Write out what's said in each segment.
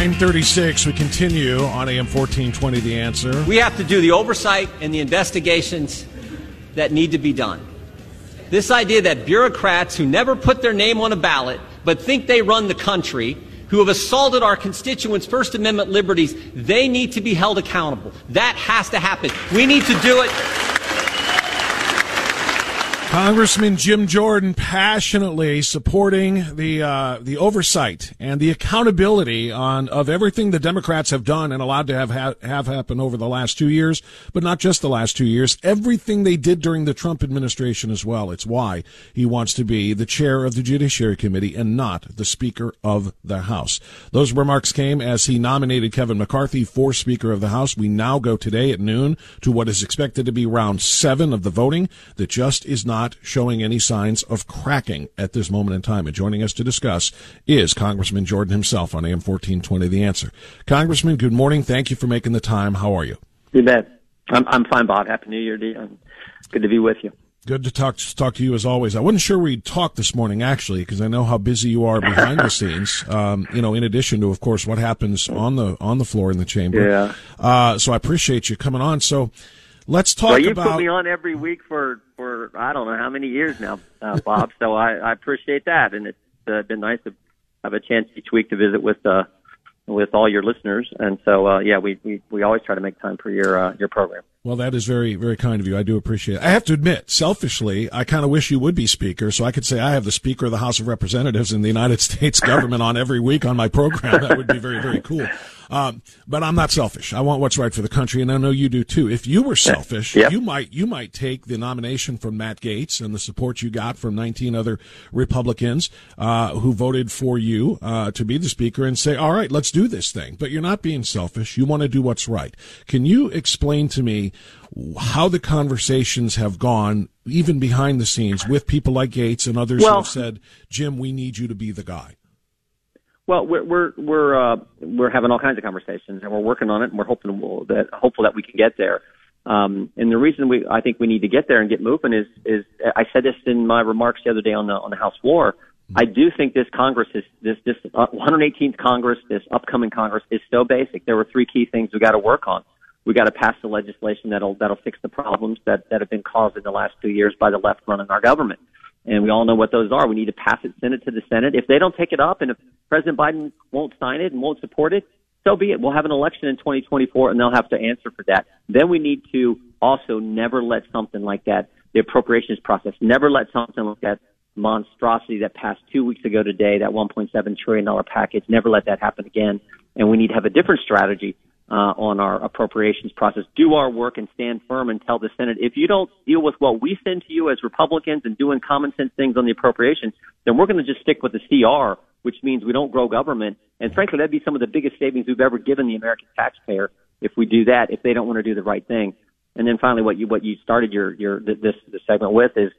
936, we continue on AM 1420, The Answer. We have to do the oversight and the investigations that need to be done. This idea that bureaucrats who never put their name on a ballot but think they run the country, who have assaulted our constituents' First Amendment liberties, they need to be held accountable. That has to happen. We need to do it Congressman Jim Jordan passionately supporting the uh, the oversight and the accountability on of everything the Democrats have done and allowed to have ha- have happen over the last two years, but not just the last two years. Everything they did during the Trump administration as well. It's why he wants to be the chair of the Judiciary Committee and not the Speaker of the House. Those remarks came as he nominated Kevin McCarthy for Speaker of the House. We now go today at noon to what is expected to be round seven of the voting that just is not not showing any signs of cracking at this moment in time. And joining us to discuss is Congressman Jordan himself on AM 1420 The Answer. Congressman, good morning. Thank you for making the time. How are you? You bet. I'm, I'm fine, Bob. Happy New Year to you. Good to be with you. Good to talk to talk to you as always. I wasn't sure we'd talk this morning actually because I know how busy you are behind the scenes. Um, you know, in addition to of course what happens on the on the floor in the chamber. Yeah. Uh, so I appreciate you coming on. So let's talk well, you about. put me on every week for I don't know how many years now, uh, Bob. so I, I appreciate that, and it's uh, been nice to have a chance each week to visit with uh, with all your listeners. And so, uh, yeah, we, we we always try to make time for your uh, your program. Well, that is very, very kind of you. I do appreciate it. I have to admit, selfishly, I kind of wish you would be Speaker so I could say I have the Speaker of the House of Representatives in the United States government on every week on my program. That would be very, very cool. Um, but I'm not selfish. I want what's right for the country, and I know you do too. If you were selfish, yep. you might you might take the nomination from Matt Gaetz and the support you got from 19 other Republicans uh, who voted for you uh, to be the Speaker, and say, "All right, let's do this thing." But you're not being selfish. You want to do what's right. Can you explain to me how the conversations have gone, even behind the scenes, with people like Gaetz and others well, who have said, "Jim, we need you to be the guy." Well, we're we're we're uh, we're having all kinds of conversations, and we're working on it, and we're hoping we'll, that hopeful that we can get there. Um, and the reason we I think we need to get there and get moving is is I said this in my remarks the other day on the on the House floor. I do think this Congress is this this 118th Congress, this upcoming Congress is so basic. There were three key things we got to work on. We got to pass the legislation that'll that'll fix the problems that that have been caused in the last two years by the left running our government and we all know what those are. We need to pass it, send it to the Senate. If they don't take it up, and if President Biden won't sign it and won't support it, so be it. We'll have an election in 2024, and they'll have to answer for that. Then we need to also never let something like that, the appropriations process, never let something like that monstrosity that passed two weeks ago today, that 1.7 trillion dollar package, never let that happen again. And we need to have a different strategy uh, on our appropriations process. Do our work and stand firm and tell the Senate if you don't deal with what we send to you as Republicans and doing common sense things on the appropriations, then we're going to just stick with the CR, which means we don't grow government. And frankly, that'd be some of the biggest savings we've ever given the American taxpayer if we do that. If they don't want to do the right thing. And then finally, what you what you started your your this this segment with is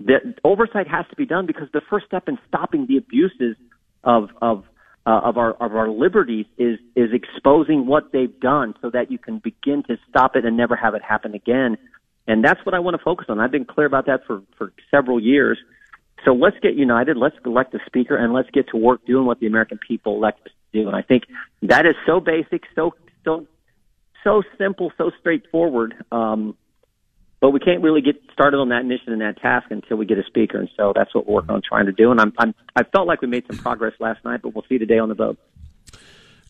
that oversight has to be done because the first step in stopping the abuses of of uh, of our of our liberties is is exposing what they've done so that you can begin to stop it and never have it happen again. And that's what I want to focus on. I've been clear about that for for several years. So let's get united. Let's elect a speaker and let's get to work doing what the American people elect us to do. And I think that is so basic, so so so simple, so straightforward. Um, but we can't really get started on that mission and that task until we get a speaker. And so that's what we're working on trying to do. And I'm, I'm I felt like we made some progress last night, but we'll see today on the vote.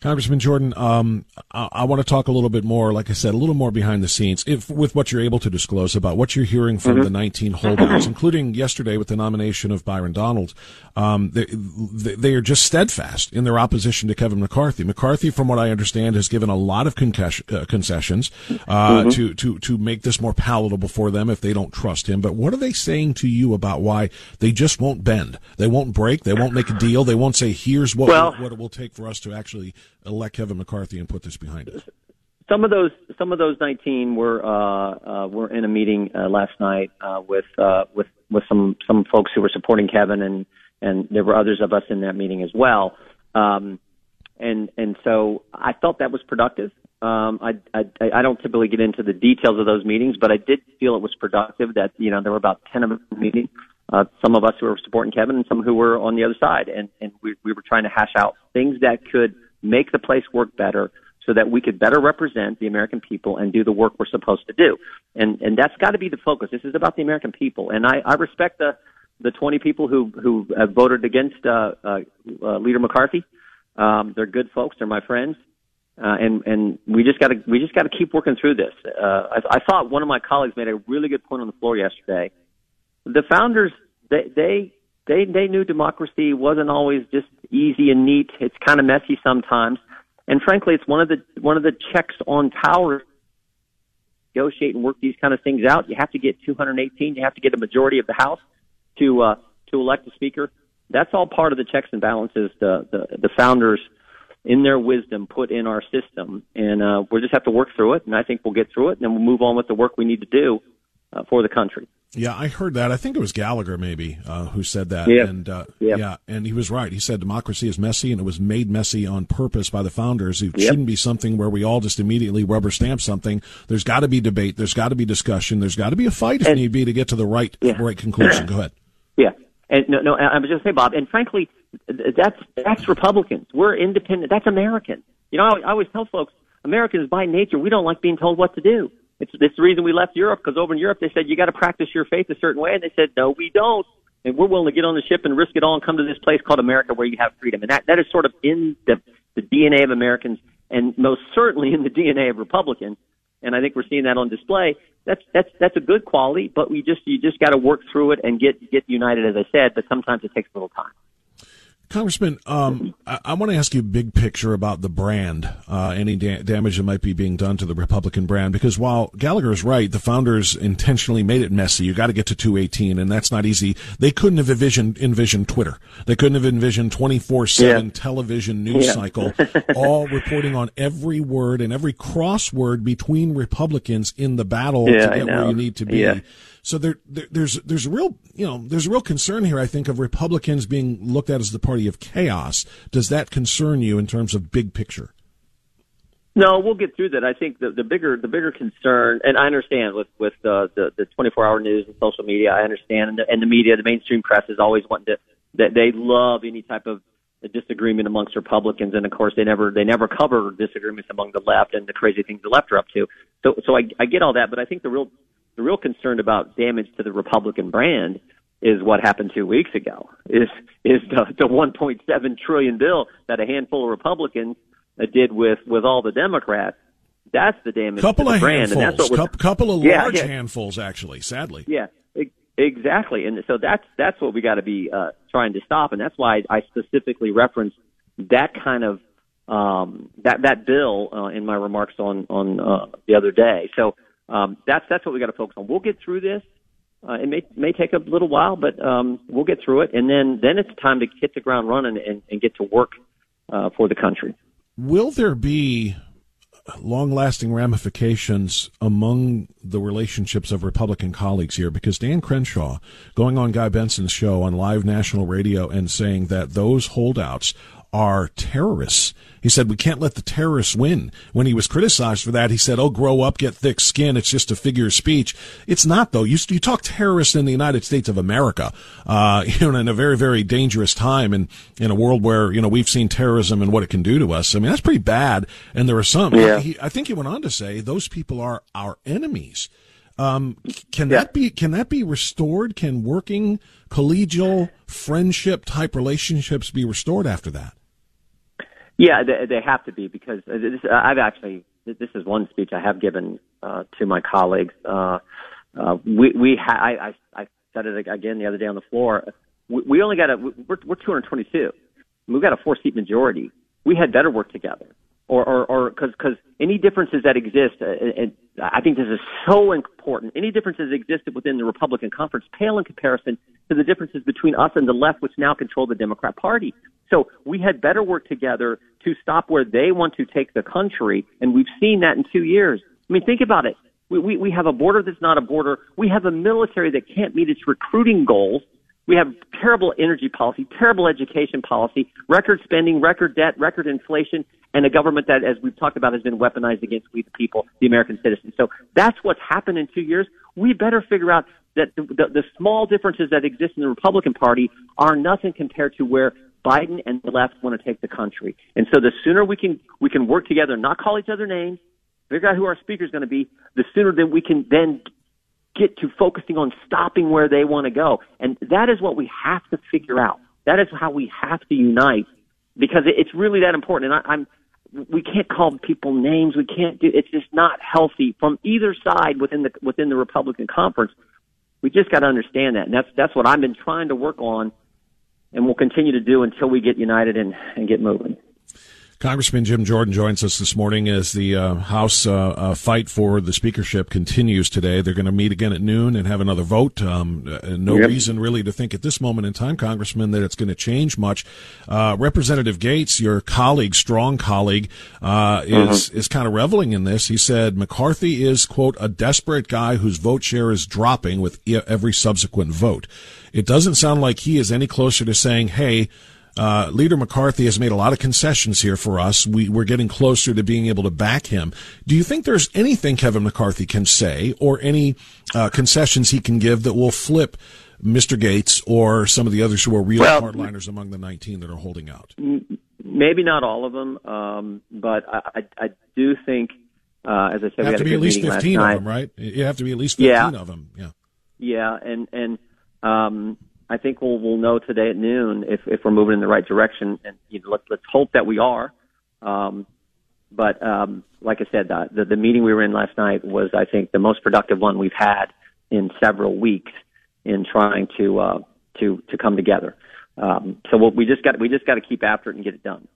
Congressman Jordan, um, I, I, want to talk a little bit more, like I said, a little more behind the scenes, if with what you're able to disclose about what you're hearing from mm-hmm. the 19 holdouts, including yesterday with the nomination of Byron Donald. Um, they, they, are just steadfast in their opposition to Kevin McCarthy. McCarthy, from what I understand, has given a lot of uh, concessions uh, mm-hmm. to to to make this more palatable for them if they don't trust him. But what are they saying to you about why they just won't bend? They won't break. They won't make a deal. They won't say, "Here's what well, what it will take for us to actually." Elect Kevin McCarthy and put this behind us? Some of those, some of those 19 were uh, uh, were in a meeting uh, last night uh, with uh, with with some some folks who were supporting Kevin, and and there were others of us in that meeting as well. Um, and and so I felt that was productive. Um, I, I I don't typically get into the details of those meetings, but I did feel it was productive. That you know there were about 10 of the meeting. Uh, some of us who were supporting Kevin, and some who were on the other side, and and we we were trying to hash out things that could make the place work better so that we could better represent the American people and do the work we're supposed to do. And and that's got to be the focus. This is about the American people. And I, I respect the the 20 people who who have voted against uh, uh, uh, Leader McCarthy. Um, they're good folks. They're my friends. Uh, and and we just got to we just got to keep working through this. Uh, I, I thought one of my colleagues made a really good point on the floor yesterday. The founders they they they, they knew democracy wasn't always just easy and neat. It's kind of messy sometimes, and frankly, it's one of the one of the checks on power. Negotiate and work these kind of things out. You have to get 218. You have to get a majority of the House to uh, to elect a speaker. That's all part of the checks and balances the the, the founders in their wisdom put in our system, and uh, we'll just have to work through it. And I think we'll get through it, and then we'll move on with the work we need to do uh, for the country. Yeah, I heard that. I think it was Gallagher maybe uh, who said that. Yeah. And uh, Yep. yeah, and he was right. He said democracy is messy, and it was made messy on purpose by the founders. It Yep. shouldn't be something where we all just immediately rubber stamp something. There's got to be debate. There's got to be discussion. There's got to be a fight if And- need be to get to the right Yeah. right conclusion. Go ahead. Yeah, and no, no, I was just saying, Bob. And frankly, that's that's Republicans. We're independent. That's American. You know, I, I always tell folks, Americans by nature, we don't like being told what to do. It's, it's the reason we left Europe because over in Europe they said you got to practice your faith a certain way, and they said no, we don't. And we're willing to get on the ship and risk it all and come to this place called America where you have freedom. And that that is sort of in the the DNA of Americans, and most certainly in the DNA of Republicans. And I think we're seeing that on display. That's that's that's a good quality, but we just you just got to work through it and get get united, as I said. But sometimes it takes a little time. Congressman, um, I, I want to ask you big picture about the brand, uh, any da- damage that might be being done to the Republican brand. Because while Gallagher is right, the founders intentionally made it messy. You got to get to 218, and that's not easy. They couldn't have envisioned, envisioned Twitter. They couldn't have envisioned 24/7 television news Yeah. cycle, all reporting on every word and every crossword between Republicans in the battle Yeah, to get where you need to be. So there, there, there's there's a real you know there's a real concern here. I think of Republicans being looked at as the party of chaos. Does that concern you in terms of big picture? No, we'll get through that. I think the, the bigger the bigger concern, and I understand with with uh, the the 24 hour news and social media, I understand, and the, and the media, the mainstream press is always wanting to that they love any type of disagreement amongst Republicans, and of course they never they never cover disagreements among the left and the crazy things the left are up to. So so I, I get all that, but I think the real the real concern about damage to the Republican brand is what happened two weeks ago. Is is the, the 1.7 trillion bill that a handful of Republicans did with with all the Democrats. That's the damage Couple to the of brand, and that's handfuls, what was, couple of Yeah, large yeah. handfuls, actually. Sadly, yeah, exactly. And so that's that's what we got to be uh, trying to stop, and that's why I specifically referenced that kind of um, that that bill uh, in my remarks on on uh, the other day. So um, that's that's what we got to focus on. We'll get through this. Uh, it may may take a little while, but um, we'll get through it, and then then it's time to hit the ground running and, and get to work uh, for the country. will there be long-lasting ramifications among the relationships of Republican colleagues here? Because Dan Crenshaw, going on Guy Benson's show on live national radio and saying that those holdouts are terrorists. He said we can't let the terrorists win. When he was criticized for that, he said, "Oh, grow up, get thick skin. It's just a figure of speech." It's not though. You, you talk terrorists in the United States of America, uh, you know, in a very, very dangerous time, and in a world where you know we've seen terrorism and what it can do to us. I mean, that's pretty bad. And there are some. Yeah. He, I think he went on to say those people are our enemies. Um, can Yeah. that be can that be restored? Can working collegial friendship type relationships be restored after that? Yeah, they, they have to be because uh, this, I've actually this is one speech I have given uh, to my colleagues. Uh, uh, we we ha- I, I I said it again the other day on the floor. We, we only got a we're we're 222. We've got a four seat majority. We had better work together, or or or because because any differences that exist, uh, and I think this is so important. Any differences that existed within the Republican conference pale in comparison to the differences between us and the left, which now control the Democrat Party. So we had better work together to stop where they want to take the country, and we've seen that in two years. I mean, think about it. We, we, we have a border that's not a border. We have a military that can't meet its recruiting goals. We have terrible energy policy, terrible education policy, record spending, record debt, record inflation, and a government that, as we've talked about, has been weaponized against we the people, the American citizens. So that's what's happened in two years. We better figure out that the, the, the small differences that exist in the Republican Party are nothing compared to where Biden and the left want to take the country. And so the sooner we can we can work together, not call each other names, figure out who our speaker is going to be, the sooner that we can then get to focusing on stopping where they want to go. And that is what we have to figure out. That is how we have to unite because it's really that important. And I, I'm we can't call people names. We can't do. It's just not healthy from either side within the within the Republican conference. We just got to understand that, and that's that's what I've been trying to work on, and we'll continue to do until we get united and and get moving. Congressman Jim Jordan joins us this morning as the uh, House uh, uh, fight for the speakership continues today. They're going to meet again at noon and have another vote. Um, uh, no yep. reason really to think at this moment in time, Congressman, that it's going to change much. Uh, Representative Gaetz, your colleague, strong colleague, uh, is mm-hmm. is kind of reveling in this. He said McCarthy is quote a desperate guy whose vote share is dropping with every subsequent vote. It doesn't sound like he is any closer to saying, "Hey." Uh, Leader McCarthy has made a lot of concessions here for us. We, we're getting closer to being able to back him. Do you think there's anything Kevin McCarthy can say or any uh, concessions he can give that will flip Mr. Gaetz or some of the others who are real well, hardliners among the 19 that are holding out? Maybe not all of them, um, but I, I, I, do think, uh, as I said, have to be at least 15 of them, right? You have to be at least 15 yeah. of them. Yeah. Yeah, and and um, I think we'll we'll know today at noon if if we're moving in the right direction, and you know, let's let's hope that we are. Um, but um, like I said, the, the the meeting we were in last night was, I think, the most productive one we've had in several weeks in trying to uh, to to come together. Um, so we'll, we just got we just got to keep after it and get it done.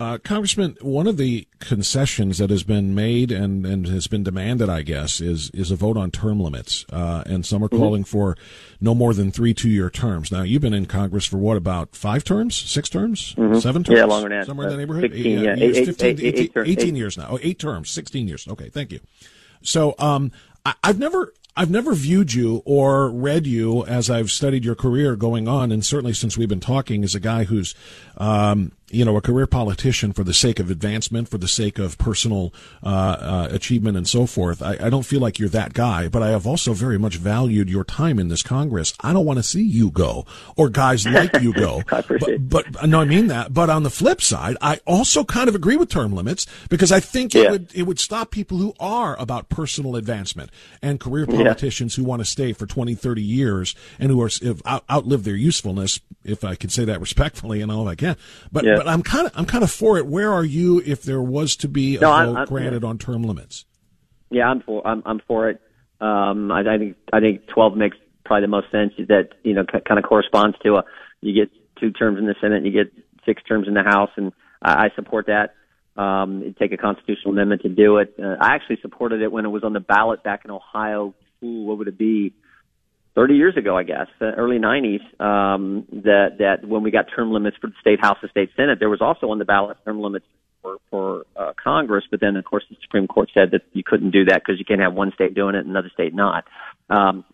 Uh, Congressman, one of the concessions that has been made and, and has been demanded, I guess, is is a vote on term limits. Uh, and some are mm-hmm. calling for no more than three two year terms. Now, you've been in Congress for what, about five terms, six terms, mm-hmm. seven terms? Yeah, longer than that. Somewhere in the neighborhood? 16, yeah. Eight, 15, eight, eight, 18, 18 years now. Oh, eight terms, 16 years. Okay, thank you. So um, I, I've never I've never viewed you or read you as I've studied your career going on, and certainly since we've been talking, as a guy who's um, you know, a career politician for the sake of advancement, for the sake of personal uh, uh, achievement, and so forth. I, I, don't feel like you're that guy, but I have also very much valued your time in this Congress. I don't want to see you go or guys like you go. but, but no, I mean that. But on the flip side, I also kind of agree with term limits because I think yeah. it would it would stop people who are about personal advancement and career politicians yeah. who want to stay for 20, 30 years and who are out, outlived their usefulness, if I can say that respectfully, and all I can. But yeah. But I'm kind of I'm kind of for it. Where are you if there was to be a no, vote I'm, granted on term limits? Yeah, I'm for I'm, I'm for it. Um, I, I think I think 12 makes probably the most sense. That you know c- kind of corresponds to a you get two terms in the Senate, and you get six terms in the House, and I, I support that. Um, it'd take a constitutional amendment to do it. Uh, I actually supported it when it was on the ballot back in Ohio. Ooh, what would it be? 30 years ago, I guess, the early 90s, um, that, that when we got term limits for the state house and state senate, there was also on the ballot term limits for, for uh, Congress. But then, of course, the Supreme Court said that you couldn't do that because you can't have one state doing it and another state not. Um,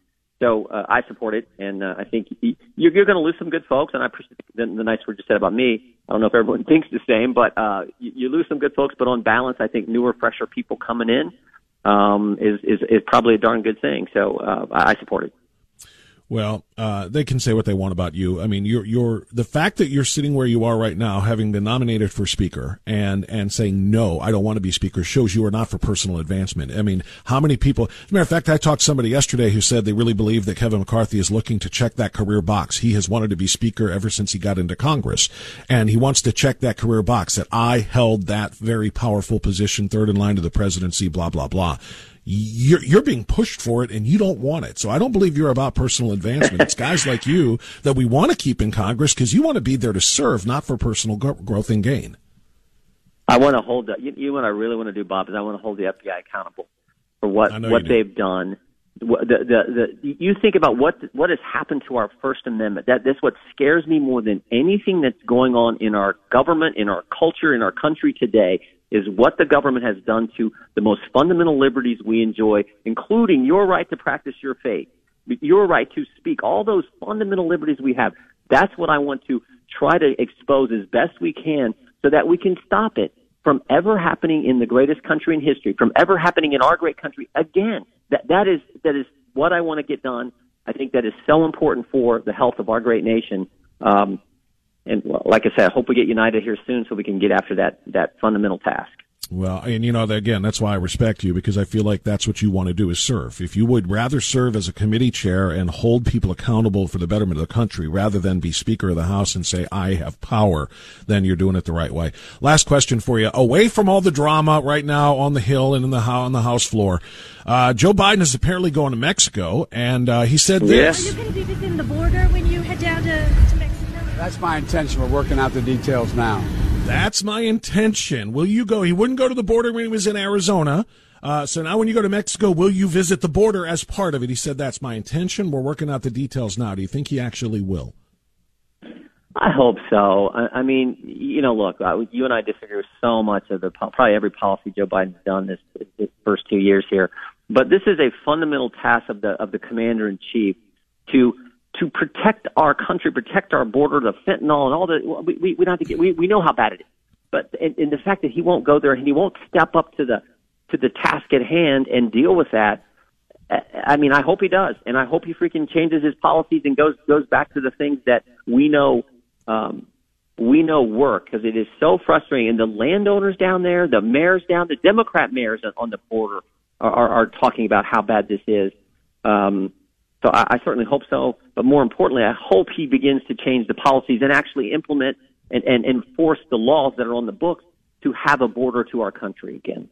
so uh, I support it, and uh, I think you're, you're going to lose some good folks. And I appreciate the, the nice word you said about me. I don't know if everyone thinks the same, but uh, you, you lose some good folks. But on balance, I think newer, fresher people coming in um, is, is is probably a darn good thing. So uh, I support it. Well, uh, they can say what they want about you. I mean, you're, you're, the fact that you're sitting where you are right now, having been nominated for speaker and, and saying, no, I don't want to be speaker shows you are not for personal advancement. I mean, how many people, as a matter of fact, I talked to somebody yesterday who said they really believe that Kevin McCarthy is looking to check that career box. He has wanted to be speaker ever since he got into Congress. And he wants to check that career box that I held that very powerful position, third in line to the presidency, blah, blah, blah you're, you're being pushed for it and you don't want it. So I don't believe you're about personal advancement. It's guys like you that we want to keep in Congress because you want to be there to serve, not for personal growth and gain. I want to hold the, you, you know what I really want to do, Bob, is I want to hold the FBI accountable for what, what they've done. The, the, the, you think about what, what has happened to our First Amendment. That, that's what scares me more than anything that's going on in our government, in our culture, in our country today is what the government has done to the most fundamental liberties we enjoy, including your right to practice your faith, your right to speak, all those fundamental liberties we have. That's what I want to try to expose as best we can so that we can stop it from ever happening in the greatest country in history, from ever happening in our great country again. That, that is, that is what I want to get done. I think that is so important for the health of our great nation. Um, and like I said, I hope we get united here soon so we can get after that that fundamental task. Well, and you know, again, that's why I respect you because I feel like that's what you want to do is serve. If you would rather serve as a committee chair and hold people accountable for the betterment of the country rather than be Speaker of the House and say, I have power, then you're doing it the right way. Last question for you. Away from all the drama right now on the Hill and in the, on the House floor, uh, Joe Biden is apparently going to Mexico and, uh, he said this. Are That's my intention. We're working out the details now. That's my intention. Will you go? He wouldn't go to the border when he was in Arizona. Uh, so now when you go to Mexico, will you visit the border as part of it? He said, that's my intention. We're working out the details now. Do you think he actually will? I hope so. I, I mean, you know, look, uh, you and I disagree with so much of the probably every policy Joe Biden's done this, this first two years here, but this is a fundamental task of the of the commander in chief to to protect our country, protect our border, the fentanyl and all the we we, we don't have to get we we know how bad it is, but in, in the fact that he won't go there and he won't step up to the to the task at hand and deal with that. I mean, I hope he does, and I hope he freaking changes his policies and goes goes back to the things that we know um, we know work because it is so frustrating. And the landowners down there, the mayors down, the Democrat mayors on the border are, are, are talking about how bad this is. Um, so I, I certainly hope so. But more importantly, I hope he begins to change the policies and actually implement and, and enforce the laws that are on the books to have a border to our country again.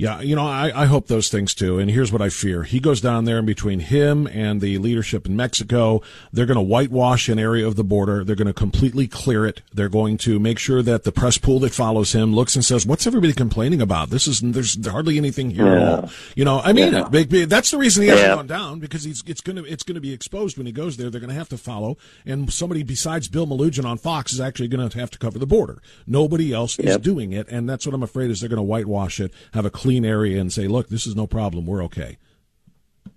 Yeah, you know, I, I hope those things too. And here's what I fear. He goes down there and between him and the leadership in Mexico, they're going to whitewash an area of the border. They're going to completely clear it. They're going to make sure that the press pool that follows him looks and says, what's everybody complaining about? This is, there's hardly anything here yeah. at all. You know, I mean, yeah. that's the reason he hasn't yeah. gone down because he's, it's going to, it's going to be exposed when he goes there. They're going to have to follow. And somebody besides Bill Melugin on Fox is actually going to have to cover the border. Nobody else yep. is doing it. And that's what I'm afraid is they're going to whitewash it, have a clean area and say, look, this is no problem. We're okay.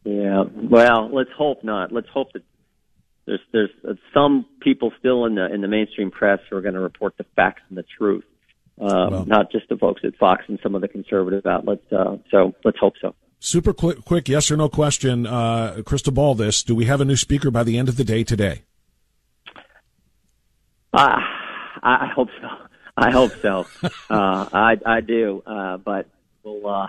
Yeah. Well, let's hope not. Let's hope that there's there's some people still in the in the mainstream press who are going to report the facts and the truth, um, well, not just the folks at Fox and some of the conservative outlets. Uh, so let's hope so. Super quick, quick yes or no question, uh, crystal ball. This: Do we have a new speaker by the end of the day today? Uh, I hope so. I hope so. uh, I I do, uh, but we'll uh,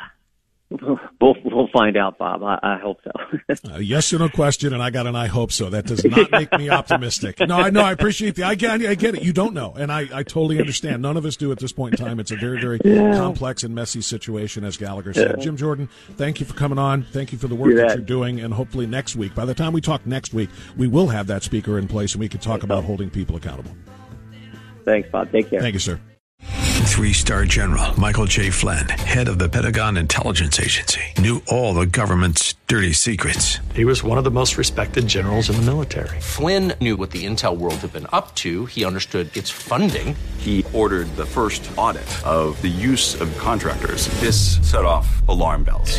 We'll, we'll find out, Bob. I, I hope so. uh, yes or no question, and I got an I hope so. That does not make me optimistic. No, I know. I appreciate the. I get. I get it. You don't know, and I, I totally understand. None of us do at this point in time. It's a very, very yeah. complex and messy situation, as Gallagher said. Yeah. Jim Jordan, thank you for coming on. Thank you for the work you that you're doing, and hopefully next week, by the time we talk next week, we will have that speaker in place, and we can talk about holding people accountable. Thanks, Bob. Take care. Thank you, sir. Three star general Michael J. Flynn, head of the Pentagon Intelligence Agency, knew all the government's dirty secrets. He was one of the most respected generals in the military. Flynn knew what the intel world had been up to, he understood its funding. He ordered the first audit of the use of contractors. This set off alarm bells.